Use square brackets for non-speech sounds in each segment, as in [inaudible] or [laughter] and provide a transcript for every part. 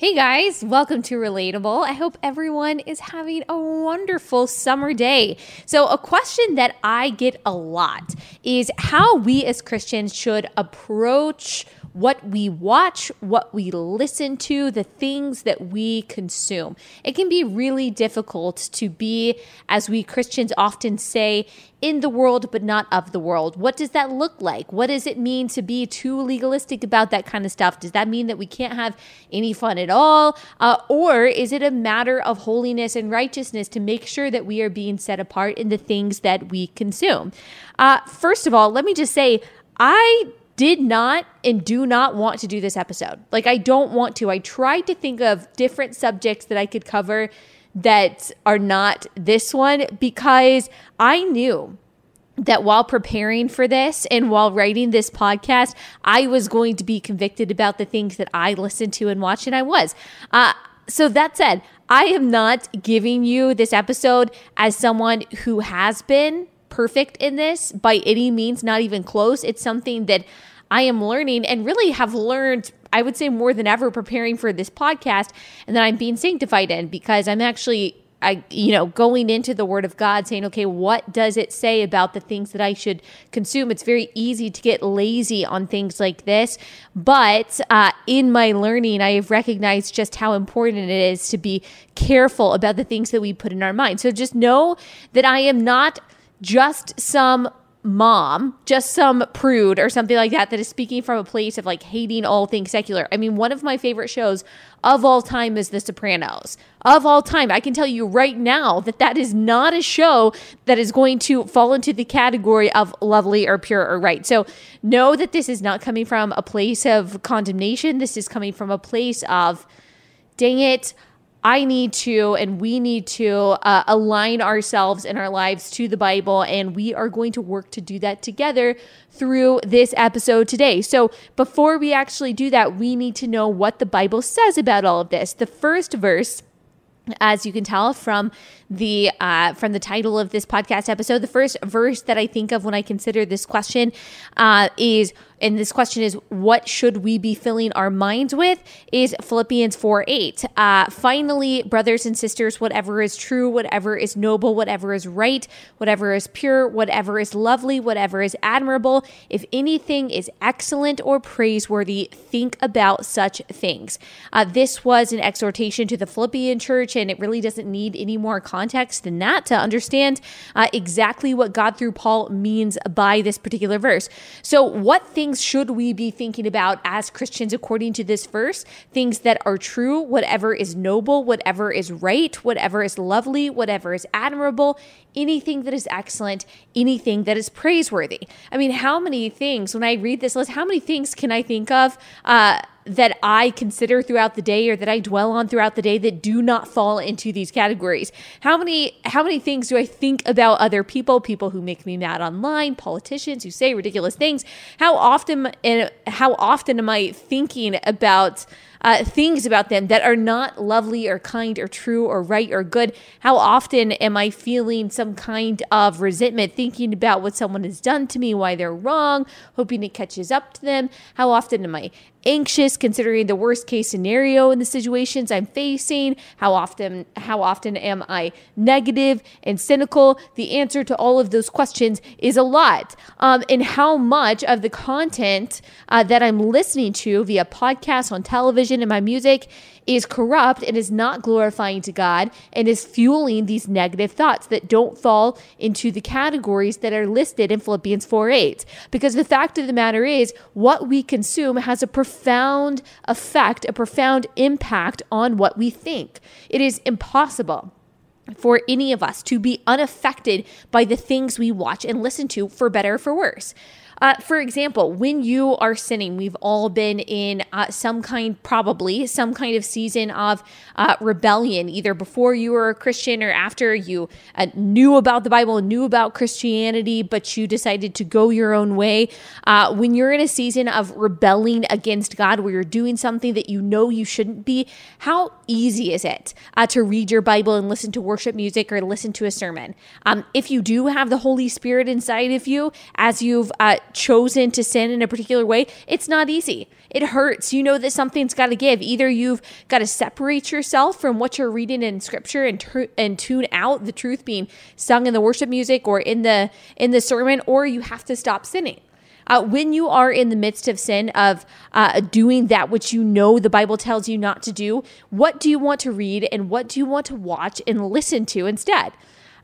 Hey guys, welcome to Relatable. I hope everyone is having a wonderful summer day. So, a question that I get a lot is how we as Christians should approach what we watch, what we listen to, the things that we consume. It can be really difficult to be, as we Christians often say, in the world but not of the world. What does that look like? What does it mean to be too legalistic about that kind of stuff? Does that mean that we can't have any fun at all? Uh, or is it a matter of holiness and righteousness to make sure that we are being set apart in the things that we consume? Uh, first of all, let me just say, I did not and do not want to do this episode. Like, I don't want to. I tried to think of different subjects that I could cover that are not this one because I knew that while preparing for this and while writing this podcast, I was going to be convicted about the things that I listened to and watched, and I was. Uh, so, that said, I am not giving you this episode as someone who has been perfect in this by any means, not even close. It's something that I am learning and really have learned, I would say, more than ever preparing for this podcast and that I'm being sanctified in because I'm actually. I, you know, going into the Word of God, saying, okay, what does it say about the things that I should consume? It's very easy to get lazy on things like this, but uh, in my learning, I have recognized just how important it is to be careful about the things that we put in our mind. So just know that I am not just some mom, just some prude or something like that, that is speaking from a place of like hating all things secular. I mean, one of my favorite shows of all time is The Sopranos. Of all time, I can tell you right now that that is not a show that is going to fall into the category of lovely or pure or right. So know that this is not coming from a place of condemnation. This is coming from a place of, dang it, I need to and we need to uh, align ourselves in our lives to the Bible, and we are going to work to do that together through this episode today. So, before we actually do that, we need to know what the Bible says about all of this. The first verse as you can tell from the uh, from the title of this podcast episode, the first verse that I think of when I consider this question uh, is and this question is what should we be filling our minds with? Is philippians 4 8 uh, finally brothers and sisters whatever is true whatever is noble whatever is right whatever is pure whatever is lovely whatever is admirable if anything is excellent or praiseworthy think about such things. Uh, this was an exhortation to the philippian church and it really doesn't need any more context than that to understand uh, exactly what god through paul means by this particular verse. So what things things should we be thinking about as Christians according to this verse? Things that are true, whatever is noble, whatever is right, whatever is lovely, whatever is admirable, anything that is excellent, anything that is praiseworthy. I mean, how many things, when I read this list, how many things can I think of? Uh, that I consider throughout the day or that I dwell on throughout the day that do not fall into these categories? How many how many things do I think about other people, people who make me mad online, politicians who say ridiculous things? How often and how often am I thinking about uh, things about them that are not lovely or kind or true or right or good? How often am I feeling some kind of resentment, thinking about what someone has done to me, why they're wrong, hoping it catches up to them? How often am I anxious considering the worst case scenario in the situations I'm facing? How often how often am I negative and cynical? The answer to all of those questions is a lot. Um, and how much of the content uh, that I'm listening to via podcasts on television and my music is corrupt and is not glorifying to God and is fueling these negative thoughts that don't fall into the categories that are listed in Philippians 4 8. Because the fact of the matter is, what we consume has a profound effect, a profound impact on what we think. It is impossible for any of us to be unaffected by the things we watch and listen to, for better or for worse. Uh, for example, when you are sinning, we've all been in uh, some kind, probably some kind of season of uh, rebellion, either before you were a Christian or after you uh, knew about the Bible, knew about Christianity, but you decided to go your own way. Uh, when you're in a season of rebelling against God, where you're doing something that you know you shouldn't be, how easy is it uh, to read your Bible and listen to worship music or listen to a sermon? Um, if you do have the Holy Spirit inside of you, as you've chosen to sin in a particular way, it's not easy. it hurts. You know that something's got to give. Either you've got to separate yourself from what you're reading in scripture and tur- and tune out the truth being sung in the worship music or in the in the sermon, or you have to stop sinning. Uh, when you are in the midst of sin, of uh, doing that which you know the Bible tells you not to do, what do you want to read and what do you want to watch and listen to instead?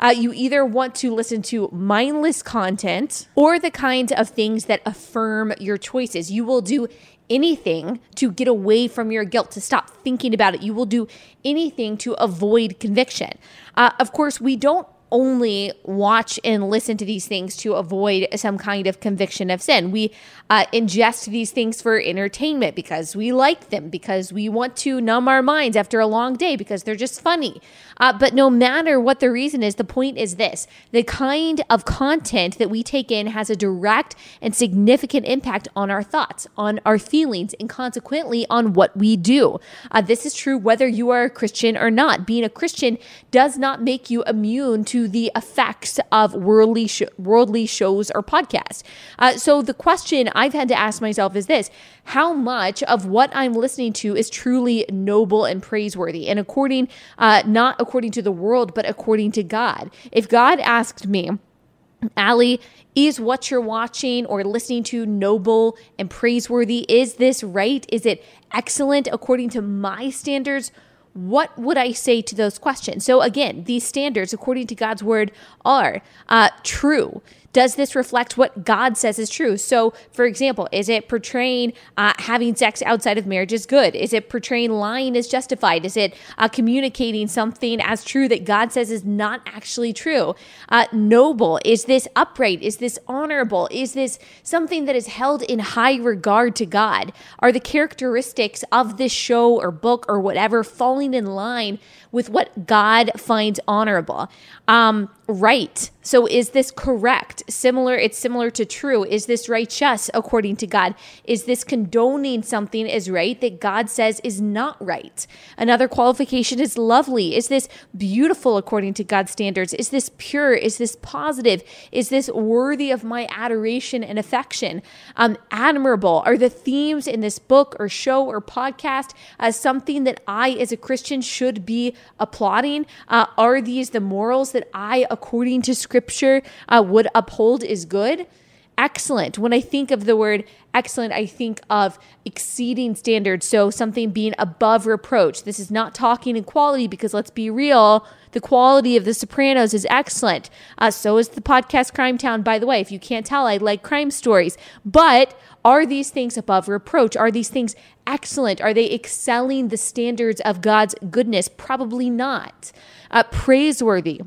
Uh, you either want to listen to mindless content or the kind of things that affirm your choices. You will do anything to get away from your guilt, to stop thinking about it. You will do anything to avoid conviction. Uh, of course, we don't only watch and listen to these things to avoid some kind of conviction of sin. We uh, ingest these things for entertainment because we like them, because we want to numb our minds after a long day, because they're just funny. Uh, but no matter what the reason is, the point is this the kind of content that we take in has a direct and significant impact on our thoughts, on our feelings, and consequently on what we do. Uh, this is true whether you are a Christian or not. Being a Christian does not make you immune to the effects of worldly, sh- worldly shows or podcasts. Uh, so the question I've had to ask myself is this how much of what I'm listening to is truly noble and praiseworthy? And according, uh, not according to the world, but according to God. If God asked me, Allie, is what you're watching or listening to noble and praiseworthy? Is this right? Is it excellent according to my standards? What would I say to those questions? So, again, these standards, according to God's word, are uh, true. Does this reflect what God says is true? So, for example, is it portraying uh, having sex outside of marriage is good? Is it portraying lying is justified? Is it uh, communicating something as true that God says is not actually true? Uh, noble? Is this upright? Is this honorable? Is this something that is held in high regard to God? Are the characteristics of this show or book or whatever falling in line with what God finds honorable? Um, right. So is this correct? Similar, it's similar to true. Is this righteous according to God? Is this condoning something is right that God says is not right? Another qualification is lovely. Is this beautiful according to God's standards? Is this pure? Is this positive? Is this worthy of my adoration and affection? Um, admirable. Are the themes in this book or show or podcast as something that I, as a Christian, should be applauding? Uh, are these the morals that I, according to scripture, uh, would uphold is good? Excellent. When I think of the word excellent, I think of exceeding standards. So something being above reproach. This is not talking in quality because let's be real, the quality of The Sopranos is excellent. Uh, so is the podcast Crime Town, by the way. If you can't tell, I like crime stories. But are these things above reproach? Are these things excellent? Are they excelling the standards of God's goodness? Probably not. Uh, praiseworthy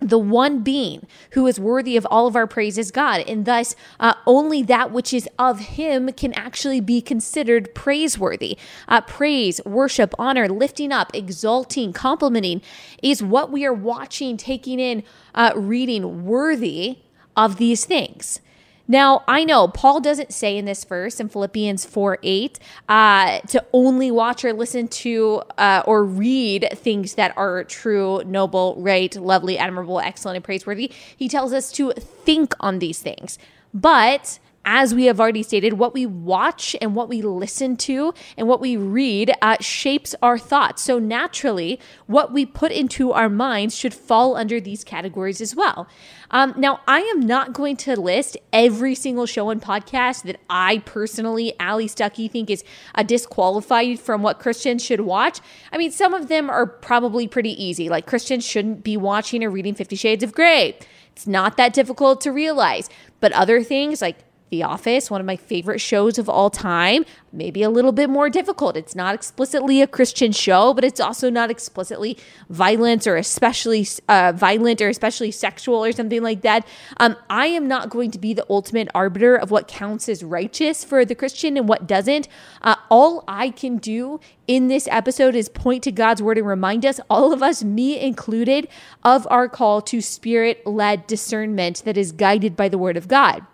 the one being who is worthy of all of our praise is God. And thus, uh, only that which is of Him can actually be considered praiseworthy. Uh, praise, worship, honor, lifting up, exalting, complimenting is what we are watching, taking in, uh, reading, worthy of these things. Now, I know Paul doesn't say in this verse in Philippians 4 8 uh, to only watch or listen to uh, or read things that are true, noble, right, lovely, admirable, excellent, and praiseworthy. He tells us to think on these things. But as we have already stated, what we watch and what we listen to and what we read uh, shapes our thoughts. So naturally, what we put into our minds should fall under these categories as well. Um, now, I am not going to list every single show and podcast that I personally, Allie Stuckey, think is disqualified from what Christians should watch. I mean, some of them are probably pretty easy, like Christians shouldn't be watching or reading Fifty Shades of Grey. It's not that difficult to realize. But other things like the Office, one of my favorite shows of all time, maybe a little bit more difficult. It's not explicitly a Christian show, but it's also not explicitly violent or especially uh, violent or especially sexual or something like that. Um, I am not going to be the ultimate arbiter of what counts as righteous for the Christian and what doesn't. Uh, all I can do in this episode is point to God's word and remind us, all of us, me included, of our call to spirit led discernment that is guided by the word of God.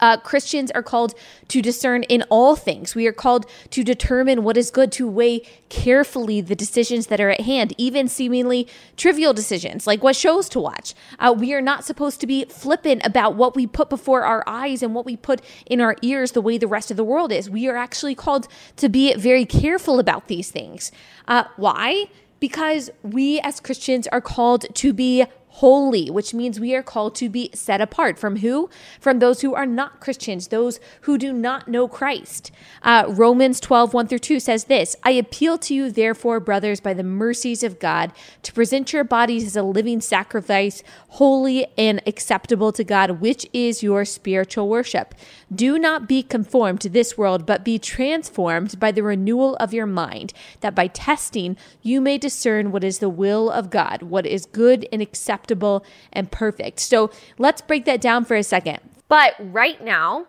Uh, Christians are called to discern in all things. We are called to determine what is good, to weigh carefully the decisions that are at hand, even seemingly trivial decisions like what shows to watch. Uh, we are not supposed to be flippant about what we put before our eyes and what we put in our ears the way the rest of the world is. We are actually called to be very careful about these things. Uh, why? Because we as Christians are called to be holy, which means we are called to be set apart from who? From those who are not Christians, those who do not know Christ. Uh, Romans 12, 1 through 2 says this I appeal to you, therefore, brothers, by the mercies of God, to present your bodies as a living sacrifice, holy and acceptable to God, which is your spiritual worship. Do not be conformed to this world, but be transformed by the renewal of your mind, that by testing you may discern what is the will of God, what is good and acceptable acceptable and perfect. So let's break that down for a second. But right now,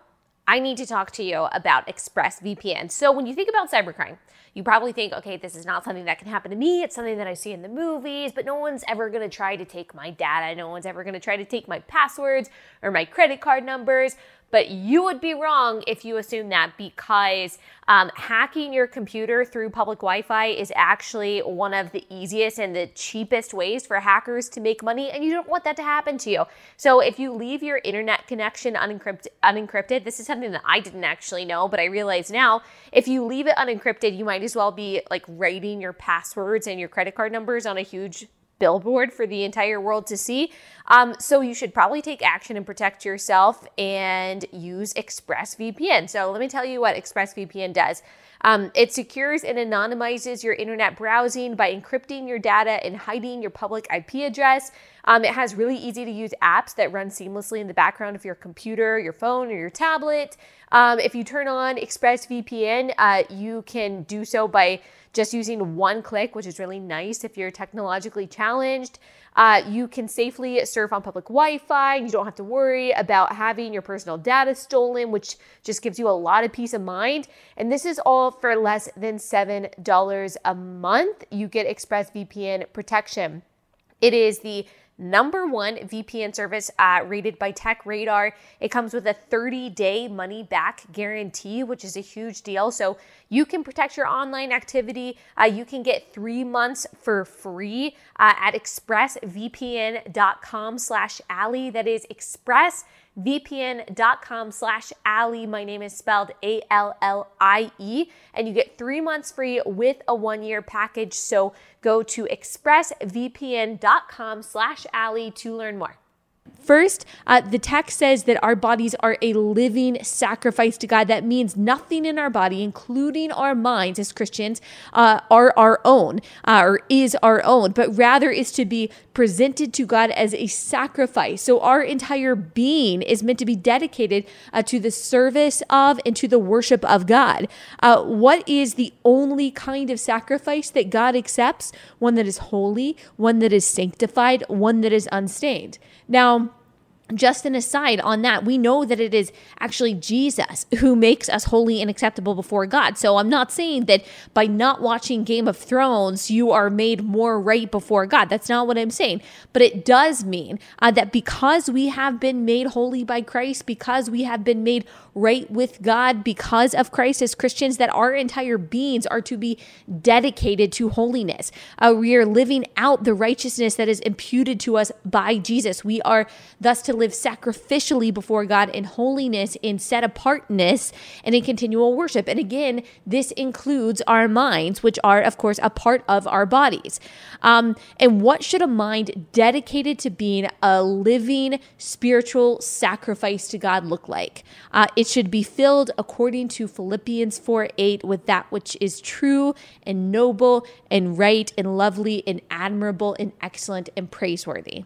I need to talk to you about ExpressVPN. So when you think about cybercrime, you probably think, okay, this is not something that can happen to me. It's something that I see in the movies, but no one's ever to try to take my data. No one's ever to try to take my passwords or my credit card numbers. But you would be wrong if you assume that because um, hacking your computer through public Wi Fi is actually one of the easiest and the cheapest ways for hackers to make money, and you don't want that to happen to you. So if you leave your internet connection unencrypted, unencrypted this is something that I didn't actually know, but I realize now if you leave it unencrypted, you might as well be like writing your passwords and your credit card numbers on a huge billboard for the entire world to see. Um, so you should probably take action and protect yourself and use ExpressVPN. So let me tell you what ExpressVPN does. Um, it secures and anonymizes your internet browsing by encrypting your data and hiding your public IP address. Um, it has really easy to use apps that run seamlessly in the background of your computer, your phone, or your tablet. Um, if you turn on ExpressVPN, uh, you can do so by just using one click, which is really nice if you're technologically challenged. Uh, you can safely surf on public Wi Fi. You don't have to worry about having your personal data stolen, which just gives you a lot of peace of mind. And this is all for less than $7 a month. You get ExpressVPN protection. It is the number one VPN service uh, rated by Tech Radar. It comes with a 30 day money back guarantee, which is a huge deal. So you can protect your online activity. Uh, you can get three months for free uh, at expressvpn.com slash Allie. That is express vpn.com slash Allie. My name is spelled A-L-L-I-E. And you get three months free with a one-year package. So go to expressvpn.com slash Allie to learn more. First, uh, the text says that our bodies are a living sacrifice to God. That means nothing in our body, including our minds as Christians, uh, are our own uh, or is our own, but rather is to be presented to God as a sacrifice. So our entire being is meant to be dedicated uh, to the service of and to the worship of God. Uh, what is the only kind of sacrifice that God accepts? One that is holy, one that is sanctified, one that is unstained. Now, just an aside on that, we know that it is actually Jesus who makes us holy and acceptable before God. So I'm not saying that by not watching Game of Thrones, you are made more right before God. That's not what I'm saying. But it does mean uh, that because we have been made holy by Christ, because we have been made right with God because of Christ as Christians, that our entire beings are to be dedicated to holiness. Uh, we are living out the righteousness that is imputed to us by Jesus. We are thus to live sacrificially before God in holiness, in set apartness, and in continual worship. And again, this includes our minds, which are, of course, a part of our bodies. Um, and what should a mind dedicated to being a living spiritual sacrifice to God look like? Uh, it should be filled according to Philippians 4 8 with that which is true and noble and right and lovely and admirable and excellent and praiseworthy.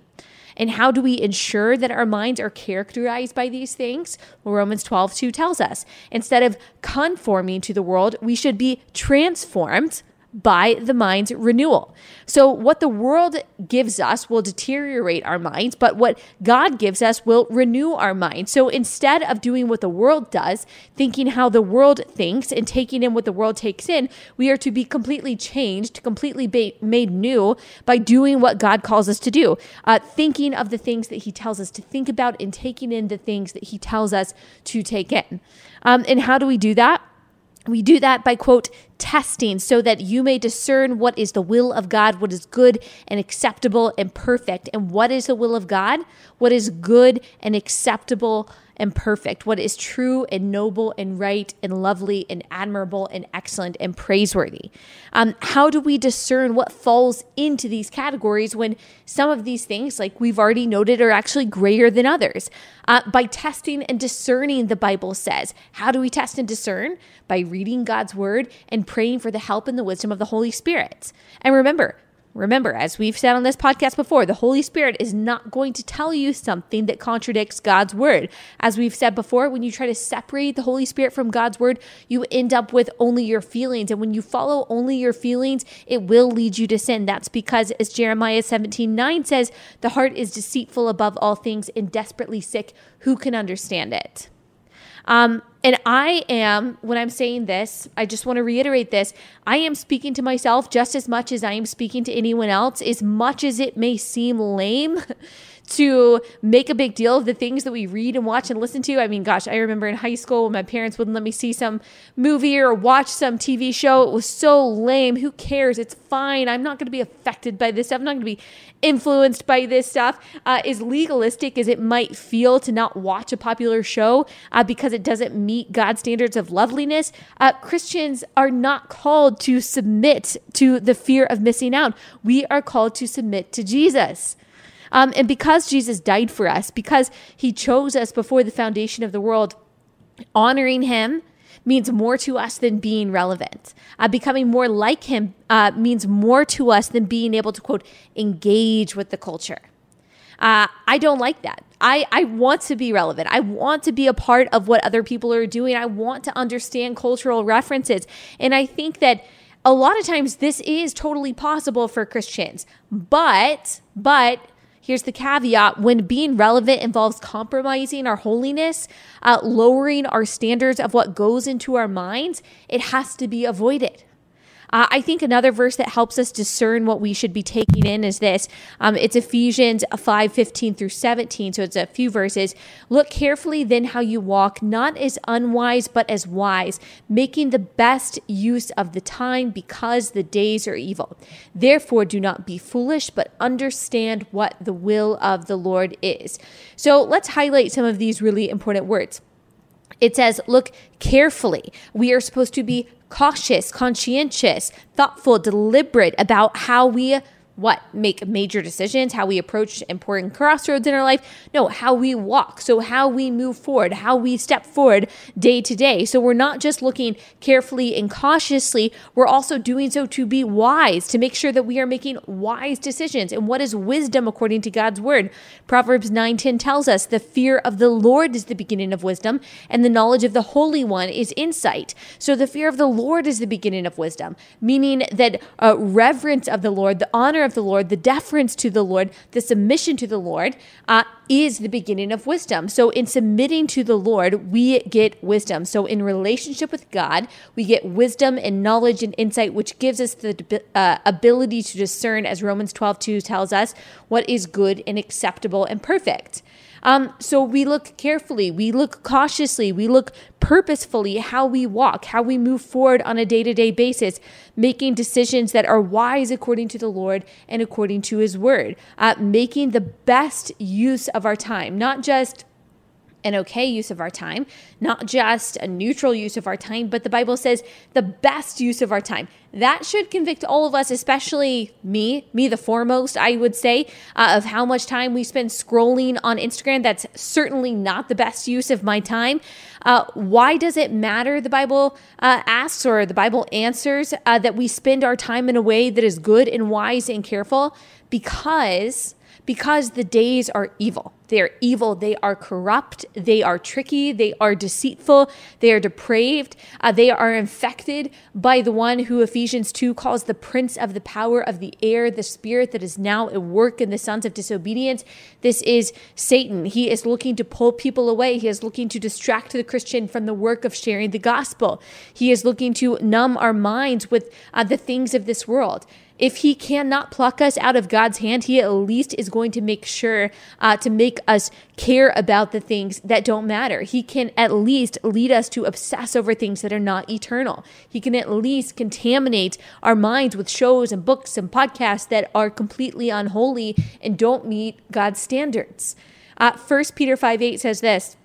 And how do we ensure that our minds are characterized by these things? Well, Romans 12, 2 tells us instead of conforming to the world, we should be transformed by the mind's renewal. So, what the world gives us will deteriorate our minds, but what God gives us will renew our minds. So, instead of doing what the world does, thinking how the world thinks and taking in what the world takes in, we are to be completely changed, completely ba- made new by doing what God calls us to do, uh, thinking of the things that He tells us to think about and taking in the things that He tells us to take in. Um, and how do we do that? We do that by, quote, testing so that you may discern what is the will of God, what is good and acceptable and perfect. And what is the will of God? What is good and acceptable and perfect, what is true and noble and right and lovely and admirable and excellent and praiseworthy. Um, how do we discern what falls into these categories when some of these things, like we've already noted, are actually greater than others? Uh, by testing and discerning, the Bible says. How do we test and discern? By reading God's word and praying for the help and the wisdom of the Holy Spirit. And remember, Remember, as we've said on this podcast before, the Holy Spirit is not going to tell you something that contradicts God's word. As we've said before, when you try to separate the Holy Spirit from God's word, you end up with only your feelings. And when you follow only your feelings, it will lead you to sin. That's because, as Jeremiah 17 9 says, the heart is deceitful above all things and desperately sick. Who can understand it? Um, and I am, when I'm saying this, I just want to reiterate this I am speaking to myself just as much as I am speaking to anyone else, as much as it may seem lame. [laughs] to make a big deal of the things that we read and watch and listen to. I mean, gosh, I remember in high school when my parents wouldn't let me see some movie or watch some TV show. It was so lame. Who cares? It's fine. I'm not going to be affected by this stuff. I'm not going to be influenced by this stuff. Uh, as legalistic as it might feel to not watch a popular show uh, because it doesn't meet God's standards of loveliness, uh, Christians are not called to submit to the fear of missing out. We are called to submit to Jesus. Um, and because Jesus died for us, because he chose us before the foundation of the world, honoring him means more to us than being relevant. Uh, becoming more like him uh, means more to us than being able to, quote, engage with the culture. Uh, I don't like that. I, I want to be relevant. I want to be a part of what other people are doing. I want to understand cultural references. And I think that a lot of times this is totally possible for Christians. But, but, Here's the caveat when being relevant involves compromising our holiness, uh, lowering our standards of what goes into our minds, it has to be avoided. Uh, I think another verse that helps us discern what we should be taking in is this. Um, it's Ephesians 5 15 through 17. So it's a few verses. Look carefully then how you walk, not as unwise, but as wise, making the best use of the time because the days are evil. Therefore, do not be foolish, but understand what the will of the Lord is. So let's highlight some of these really important words. It says, look carefully. We are supposed to be cautious, conscientious, thoughtful, deliberate about how we what make major decisions, how we approach important crossroads in our life. No, how we walk. So, how we move forward, how we step forward day to day. So, we're not just looking carefully and cautiously, we're also doing so to be wise, to make sure that we are making wise decisions. And what is wisdom according to God's word? Proverbs 9:10 tells us, "The fear of the Lord is the beginning of wisdom, and the knowledge of the Holy One is insight." So, the fear of the Lord is the beginning of wisdom, meaning that uh, reverence of the Lord, the honor of the Lord, the deference to the Lord, the submission to the Lord uh, is the beginning of wisdom. So, in submitting to the Lord, we get wisdom. So, in relationship with God, we get wisdom and knowledge and insight, which gives us the uh, ability to discern, as Romans 12 2 tells us, what is good and acceptable and perfect. Um, so we look carefully, we look cautiously, we look purposefully how we walk, how we move forward on a day to day basis, making decisions that are wise according to the Lord and according to His word, uh, making the best use of our time, not just an okay use of our time, not just a neutral use of our time, but the Bible says the best use of our time. That should convict all of us, especially me, me the foremost, I would say, uh, of how much time we spend scrolling on Instagram. That's certainly not the best use of my time. Uh, why does it matter, the Bible uh, asks, or the Bible answers, uh, that we spend our time in a way that is good and wise and careful? Because because the days are evil. They are evil. They are corrupt. They are tricky. They are deceitful. They are depraved. Uh, they are infected by the one who Ephesians 2 calls the prince of the power of the air, the spirit that is now at work in the sons of disobedience. This is Satan. He is looking to pull people away. He is looking to distract the Christian from the work of sharing the gospel. He is looking to numb our minds with uh, the things of this world if he cannot pluck us out of God's hand, he at least is going to make sure uh, to make us care about the things that don't matter. He can at least lead us to obsess over things that are not eternal. He can at least contaminate our minds with shows and books and podcasts that are completely unholy and don't meet God's standards. Uh, 1 Peter 5 8 says this.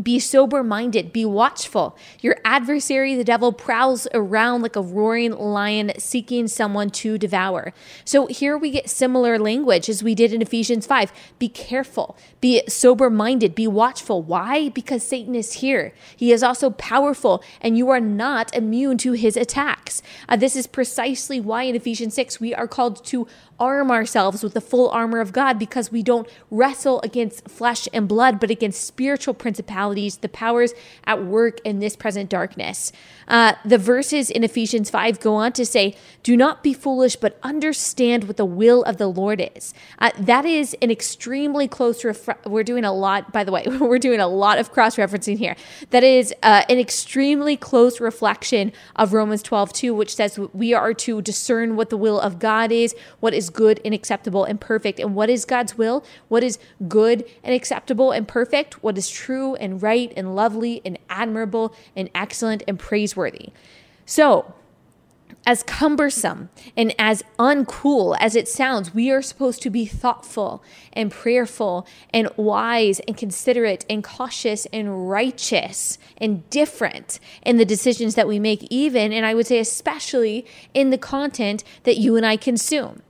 Be sober minded, be watchful. Your adversary, the devil, prowls around like a roaring lion seeking someone to devour. So here we get similar language as we did in Ephesians 5. Be careful, be sober minded, be watchful. Why? Because Satan is here. He is also powerful, and you are not immune to his attacks. Uh, this is precisely why in Ephesians 6 we are called to arm ourselves with the full armor of God because we don't wrestle against flesh and blood, but against spiritual principalities, the powers at work in this present darkness. Uh, the verses in Ephesians 5 go on to say, Do not be foolish, but understand what the will of the Lord is. Uh, that is an extremely close, ref- we're doing a lot, by the way, [laughs] we're doing a lot of cross referencing here. That is uh, an extremely close reflection of Romans 12 2, which says we are to discern what the will of God is, what is good and acceptable and perfect. And what is God's will? What is good and acceptable and perfect? What is true and right and lovely and admirable and excellent and praiseworthy? So, as cumbersome and as uncool as it sounds, we are supposed to be thoughtful and prayerful and wise and considerate and cautious and righteous and different in the decisions that we make, even, and I would say especially in the content that you and I consume.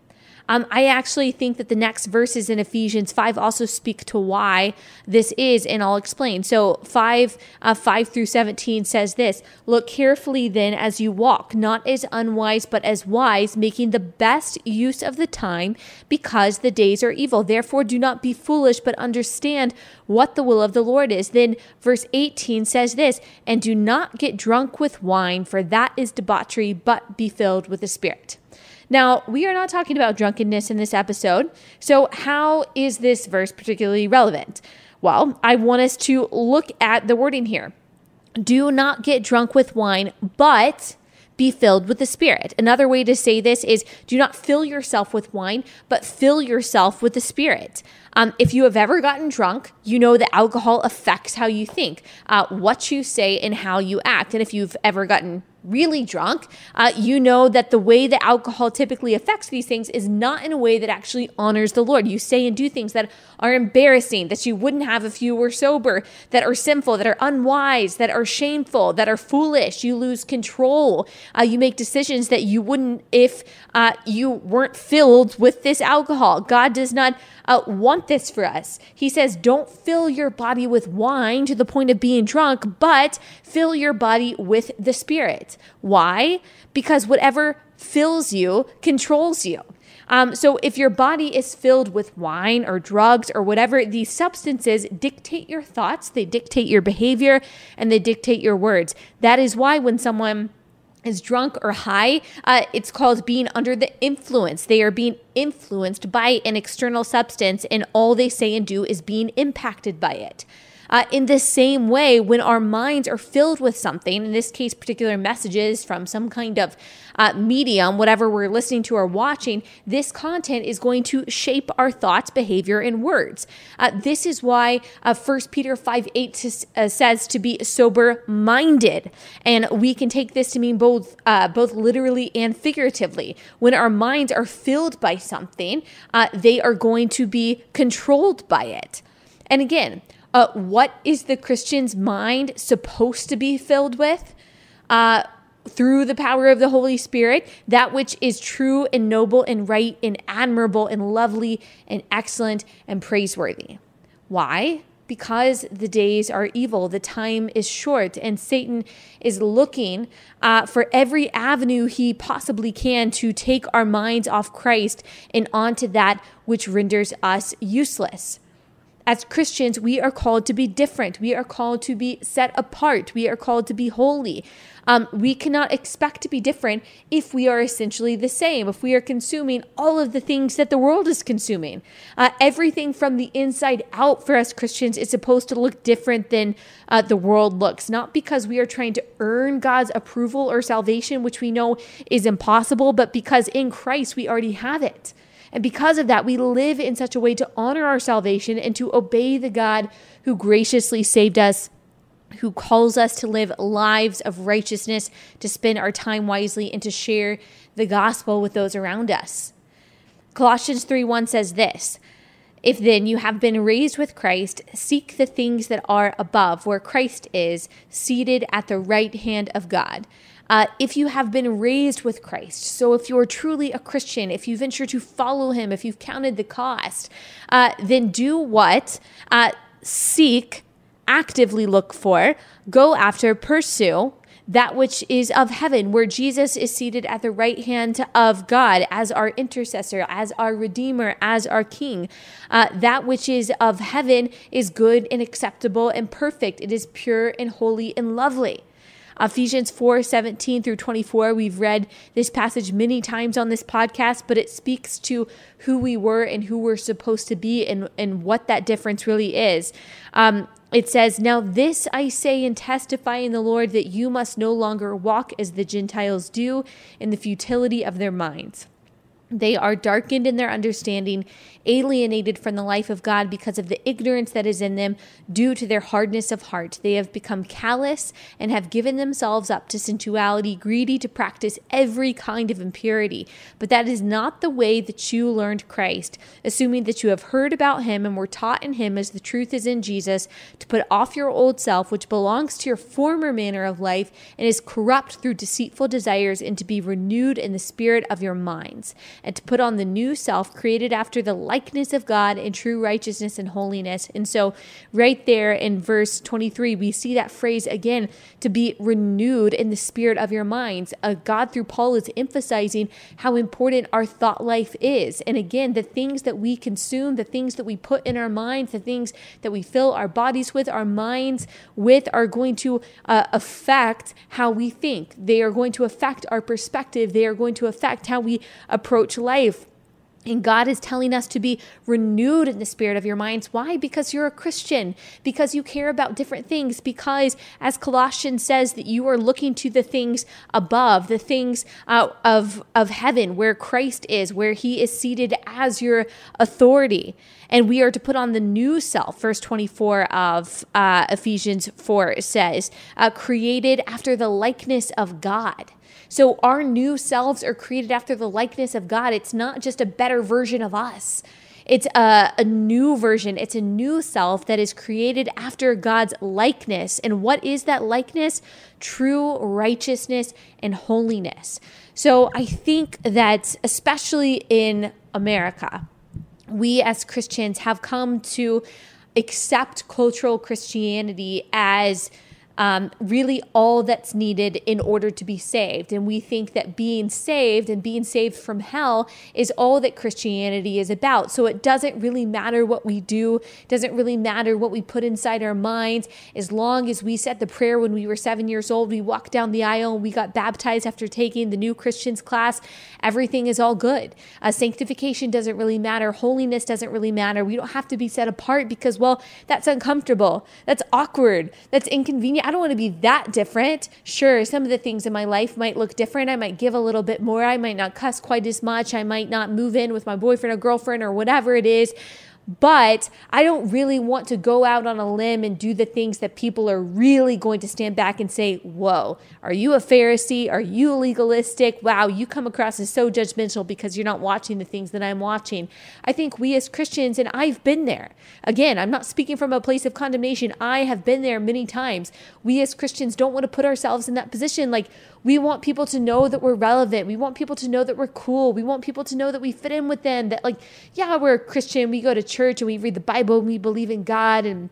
Um, I actually think that the next verses in Ephesians 5 also speak to why this is, and I'll explain. So 5, uh, 5 through 17 says this Look carefully then as you walk, not as unwise, but as wise, making the best use of the time, because the days are evil. Therefore, do not be foolish, but understand what the will of the Lord is. Then verse 18 says this And do not get drunk with wine, for that is debauchery, but be filled with the Spirit. Now, we are not talking about drunkenness in this episode. So, how is this verse particularly relevant? Well, I want us to look at the wording here. Do not get drunk with wine, but be filled with the Spirit. Another way to say this is do not fill yourself with wine, but fill yourself with the Spirit. Um, if you have ever gotten drunk, you know that alcohol affects how you think, uh, what you say, and how you act. And if you've ever gotten really drunk, uh, you know that the way that alcohol typically affects these things is not in a way that actually honors the Lord. You say and do things that are embarrassing, that you wouldn't have if you were sober, that are sinful, that are unwise, that are shameful, that are foolish. You lose control. Uh, you make decisions that you wouldn't if uh, you weren't filled with this alcohol. God does not uh, want this for us. He says, don't fill your body with wine to the point of being drunk, but fill your body with the Spirit. Why? Because whatever fills you controls you. Um, so if your body is filled with wine or drugs or whatever, these substances dictate your thoughts, they dictate your behavior, and they dictate your words. That is why when someone is drunk or high, uh, it's called being under the influence. They are being influenced by an external substance, and all they say and do is being impacted by it. Uh, in the same way, when our minds are filled with something, in this case, particular messages from some kind of uh, medium, whatever we're listening to or watching, this content is going to shape our thoughts, behavior, and words. Uh, this is why uh, 1 Peter 5 8 to, uh, says to be sober minded. And we can take this to mean both, uh, both literally and figuratively. When our minds are filled by something, uh, they are going to be controlled by it. And again, uh, what is the Christian's mind supposed to be filled with? Uh, through the power of the Holy Spirit, that which is true and noble and right and admirable and lovely and excellent and praiseworthy. Why? Because the days are evil, the time is short, and Satan is looking uh, for every avenue he possibly can to take our minds off Christ and onto that which renders us useless. As Christians, we are called to be different. We are called to be set apart. We are called to be holy. Um, we cannot expect to be different if we are essentially the same, if we are consuming all of the things that the world is consuming. Uh, everything from the inside out for us Christians is supposed to look different than uh, the world looks, not because we are trying to earn God's approval or salvation, which we know is impossible, but because in Christ we already have it. And because of that, we live in such a way to honor our salvation and to obey the God who graciously saved us who calls us to live lives of righteousness, to spend our time wisely, and to share the gospel with those around us. Colossians 3 1 says this If then you have been raised with Christ, seek the things that are above, where Christ is, seated at the right hand of God. Uh, if you have been raised with Christ, so if you're truly a Christian, if you venture to follow him, if you've counted the cost, uh, then do what? Uh, seek, actively look for, go after, pursue that which is of heaven, where Jesus is seated at the right hand of God as our intercessor, as our redeemer, as our king. Uh, that which is of heaven is good and acceptable and perfect. It is pure and holy and lovely. Ephesians 4 17 through 24. We've read this passage many times on this podcast, but it speaks to who we were and who we're supposed to be and, and what that difference really is. Um, it says, Now this I say and testify in the Lord that you must no longer walk as the Gentiles do in the futility of their minds. They are darkened in their understanding, alienated from the life of God because of the ignorance that is in them due to their hardness of heart. They have become callous and have given themselves up to sensuality, greedy to practice every kind of impurity. But that is not the way that you learned Christ, assuming that you have heard about him and were taught in him as the truth is in Jesus, to put off your old self, which belongs to your former manner of life and is corrupt through deceitful desires, and to be renewed in the spirit of your minds, and to put on the new self created after the likeness of God in true righteousness and holiness. And so, right there in verse 23, we see that phrase again to be renewed in the spirit of your minds. Uh, God, through Paul, is emphasizing how important our thought life is. And again, the things that we consume, the things that we put in our minds, the things that we fill our bodies with, our minds with, are going to uh, affect how we think. They are going to affect our perspective. They are going to affect how we approach life. And God is telling us to be renewed in the spirit of your minds. Why? Because you're a Christian, because you care about different things, because, as Colossians says, that you are looking to the things above, the things uh, of, of heaven, where Christ is, where he is seated as your authority. And we are to put on the new self. Verse 24 of uh, Ephesians 4 says, uh, created after the likeness of God. So our new selves are created after the likeness of God. It's not just a better version of us. It's a, a new version. It's a new self that is created after God's likeness. And what is that likeness? True righteousness and holiness. So I think that, especially in America, we as Christians have come to accept cultural Christianity as um, really all that's needed in order to be saved. And we think that being saved and being saved from hell is all that Christianity is about. So it doesn't really matter what we do, doesn't really matter what we put inside our minds. As long as we said the prayer when we were seven years old, we walked down the aisle, and we got baptized after taking the new Christians class, everything is all good. Uh, sanctification doesn't really matter, holiness doesn't really matter. We don't have to be set apart because, well, that's uncomfortable, that's awkward, that's inconvenient I don't want to be that different. Sure, some of the things in my life might look different. I might give a little bit more. I might not cuss quite as much. I might not move in with my boyfriend or girlfriend or whatever it is. But I don't really want to go out on a limb and do the things that people are really going to stand back and say, Whoa, are you a Pharisee? Are you legalistic? Wow, you come across as so judgmental because you're not watching the things that I'm watching. I think we as Christians, and I've been there. Again, I'm not speaking from a place of condemnation. I have been there many times. We as Christians don't want to put ourselves in that position. Like, we want people to know that we're relevant. We want people to know that we're cool. We want people to know that we fit in with them. That, like, yeah, we're a Christian. We go to church and we read the Bible and we believe in God and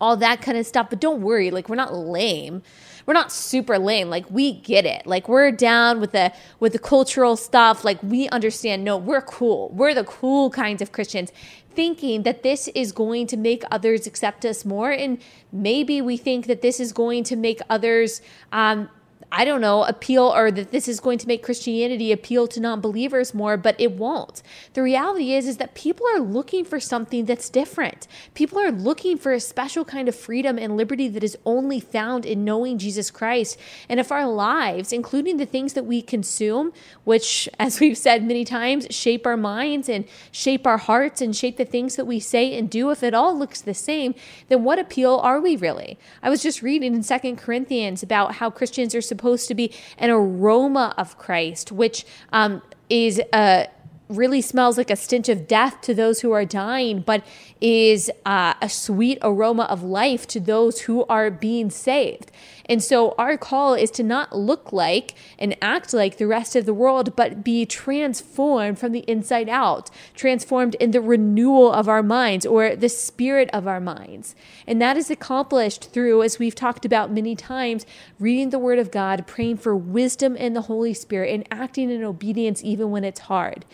all that kind of stuff. But don't worry, like, we're not lame. we're not super lame. Like we get it. Like we're down with the with the cultural stuff. Like we understand. No, we're cool. We're the cool kinds of Christians thinking that this is going to make others accept us more. And maybe we think that this is going to make others um, I don't know, appeal or that this is going to make Christianity appeal to non-believers more, but it won't. The reality is is that people are looking for something that's different. People are looking for a special kind of freedom and liberty that is only found in knowing Jesus Christ. And if our lives, including the things that we consume, which [laughs] as we've said many times, shape our minds and shape our hearts and shape the things that we say and do, if it all looks the same, then what appeal are we really? I was just reading in Second Corinthians about how Christians are supposed supposed to be an aroma of Christ, which um, is a really smells like a stench of death to those who are dying, but is uh, a sweet aroma of life to those who are being saved. And so our call is to not look like and act like the rest of the world, but be transformed from the inside out, transformed in the renewal of our minds or the spirit of our minds. And that is accomplished through, as we've talked about many times, reading the Word of God, praying for wisdom in the Holy Spirit, and acting in obedience even when it's hard.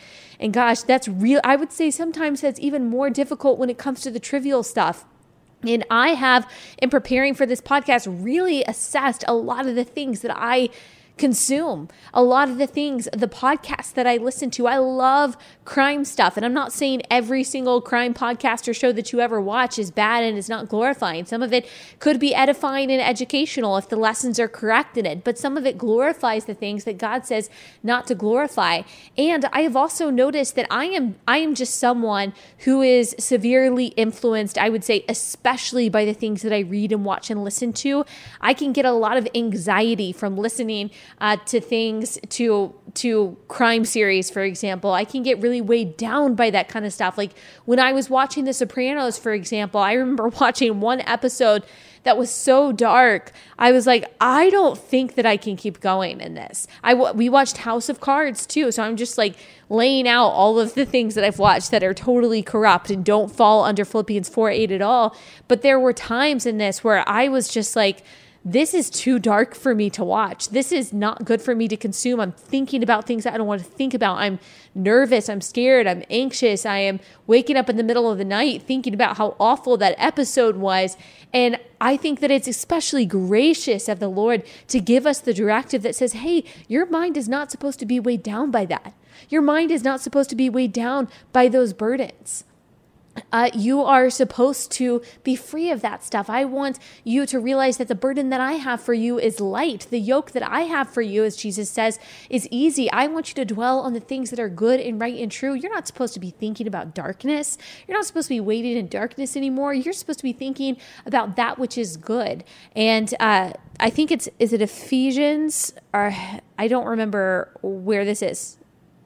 And gosh, that's real. I would say sometimes that's even more difficult when it comes to the trivial stuff. And I have, in preparing for this podcast, really assessed a lot of the things that I consume a lot of the things, the podcasts that I listen to. I love crime stuff. And I'm not saying every single crime podcast or show that you ever watch is bad and is not glorifying. Some of it could be edifying and educational if the lessons are correct in it, but some of it glorifies the things that God says not to glorify. And I have also noticed that I am I am just someone who is severely influenced, I would say, especially by the things that I read and watch and listen to. I can get a lot of anxiety from listening uh, to things to to crime series, for example. I can get really weighed down by that kind of stuff. Like when I was watching The Sopranos, for example, I [laughs] remember watching one episode that was so dark. I was like, I don't think that I can keep going in this. I we watched House of Cards too, so I'm just like laying out all of the things that I've watched that are totally corrupt and don't fall under Philippians 4 8 at all. But there were times in this where I was just like, this is too dark for me to watch. This is not good for me to consume. I'm thinking about things I don't want to think about. I'm nervous. I'm scared. I'm anxious. I am waking up in the middle of the night thinking about how awful that episode was. And I think that it's especially gracious of the Lord to give us the directive that says, hey, your mind is not supposed to be weighed down by that. Your mind is not supposed to be weighed down by those burdens uh, you are supposed to be free of that stuff. I want you to realize that the burden that I have for you is light. The yoke that I have for you, as Jesus says, is easy. I want you to dwell on the things that are good and right and true. You're not supposed to be thinking about darkness. You're not supposed to be waiting in darkness anymore. You're supposed to be thinking about that which is good. And uh, I think it's, is it Ephesians? Or I don't remember where this is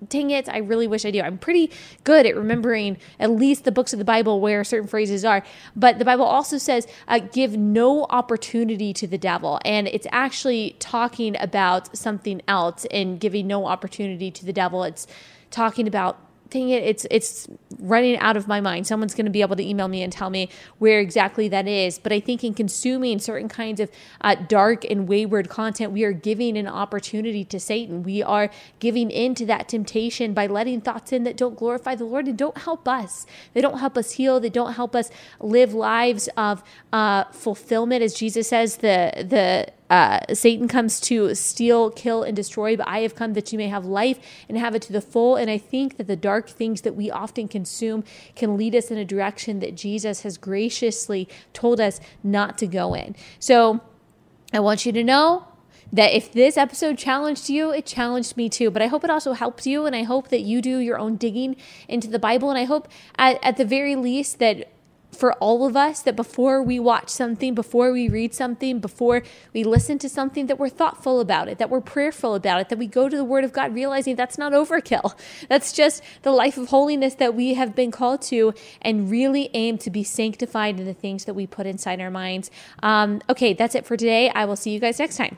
dang it, I really wish I do. I'm pretty good at remembering at least the books of the Bible where certain phrases are. But the Bible also says, uh, give no opportunity to the devil. And it's actually talking about something else and giving no opportunity to the devil. It's talking about dang it, it's it's running out of my mind. Someone's going to be able to email me and tell me where exactly that is. But I think in consuming certain kinds of uh, dark and wayward content, we are giving an opportunity to Satan. We are giving into that temptation by letting thoughts in that don't glorify the Lord and don't help us. They don't help us heal. They don't help us live lives of uh, fulfillment, as Jesus says. The the uh, Satan comes to steal, kill, and destroy, but I have come that you may have life and have it to the full. And I think that the dark things that we often consume can lead us in a direction that Jesus has graciously told us not to go in. So I want you to know that if this episode challenged you, it challenged me too. But I hope it also helps you, and I hope that you do your own digging into the Bible. And I hope, at, at the very least, that for all of us that before we watch something, before we read something, before we listen to something, that we're thoughtful about it, that we're prayerful about it, that we go to the Word of God realizing that's not overkill. [laughs] That's just the life of holiness that we have been called to and really aim to be sanctified in the things that we put inside our minds. Um, okay, that's it for today. I will see you guys next time.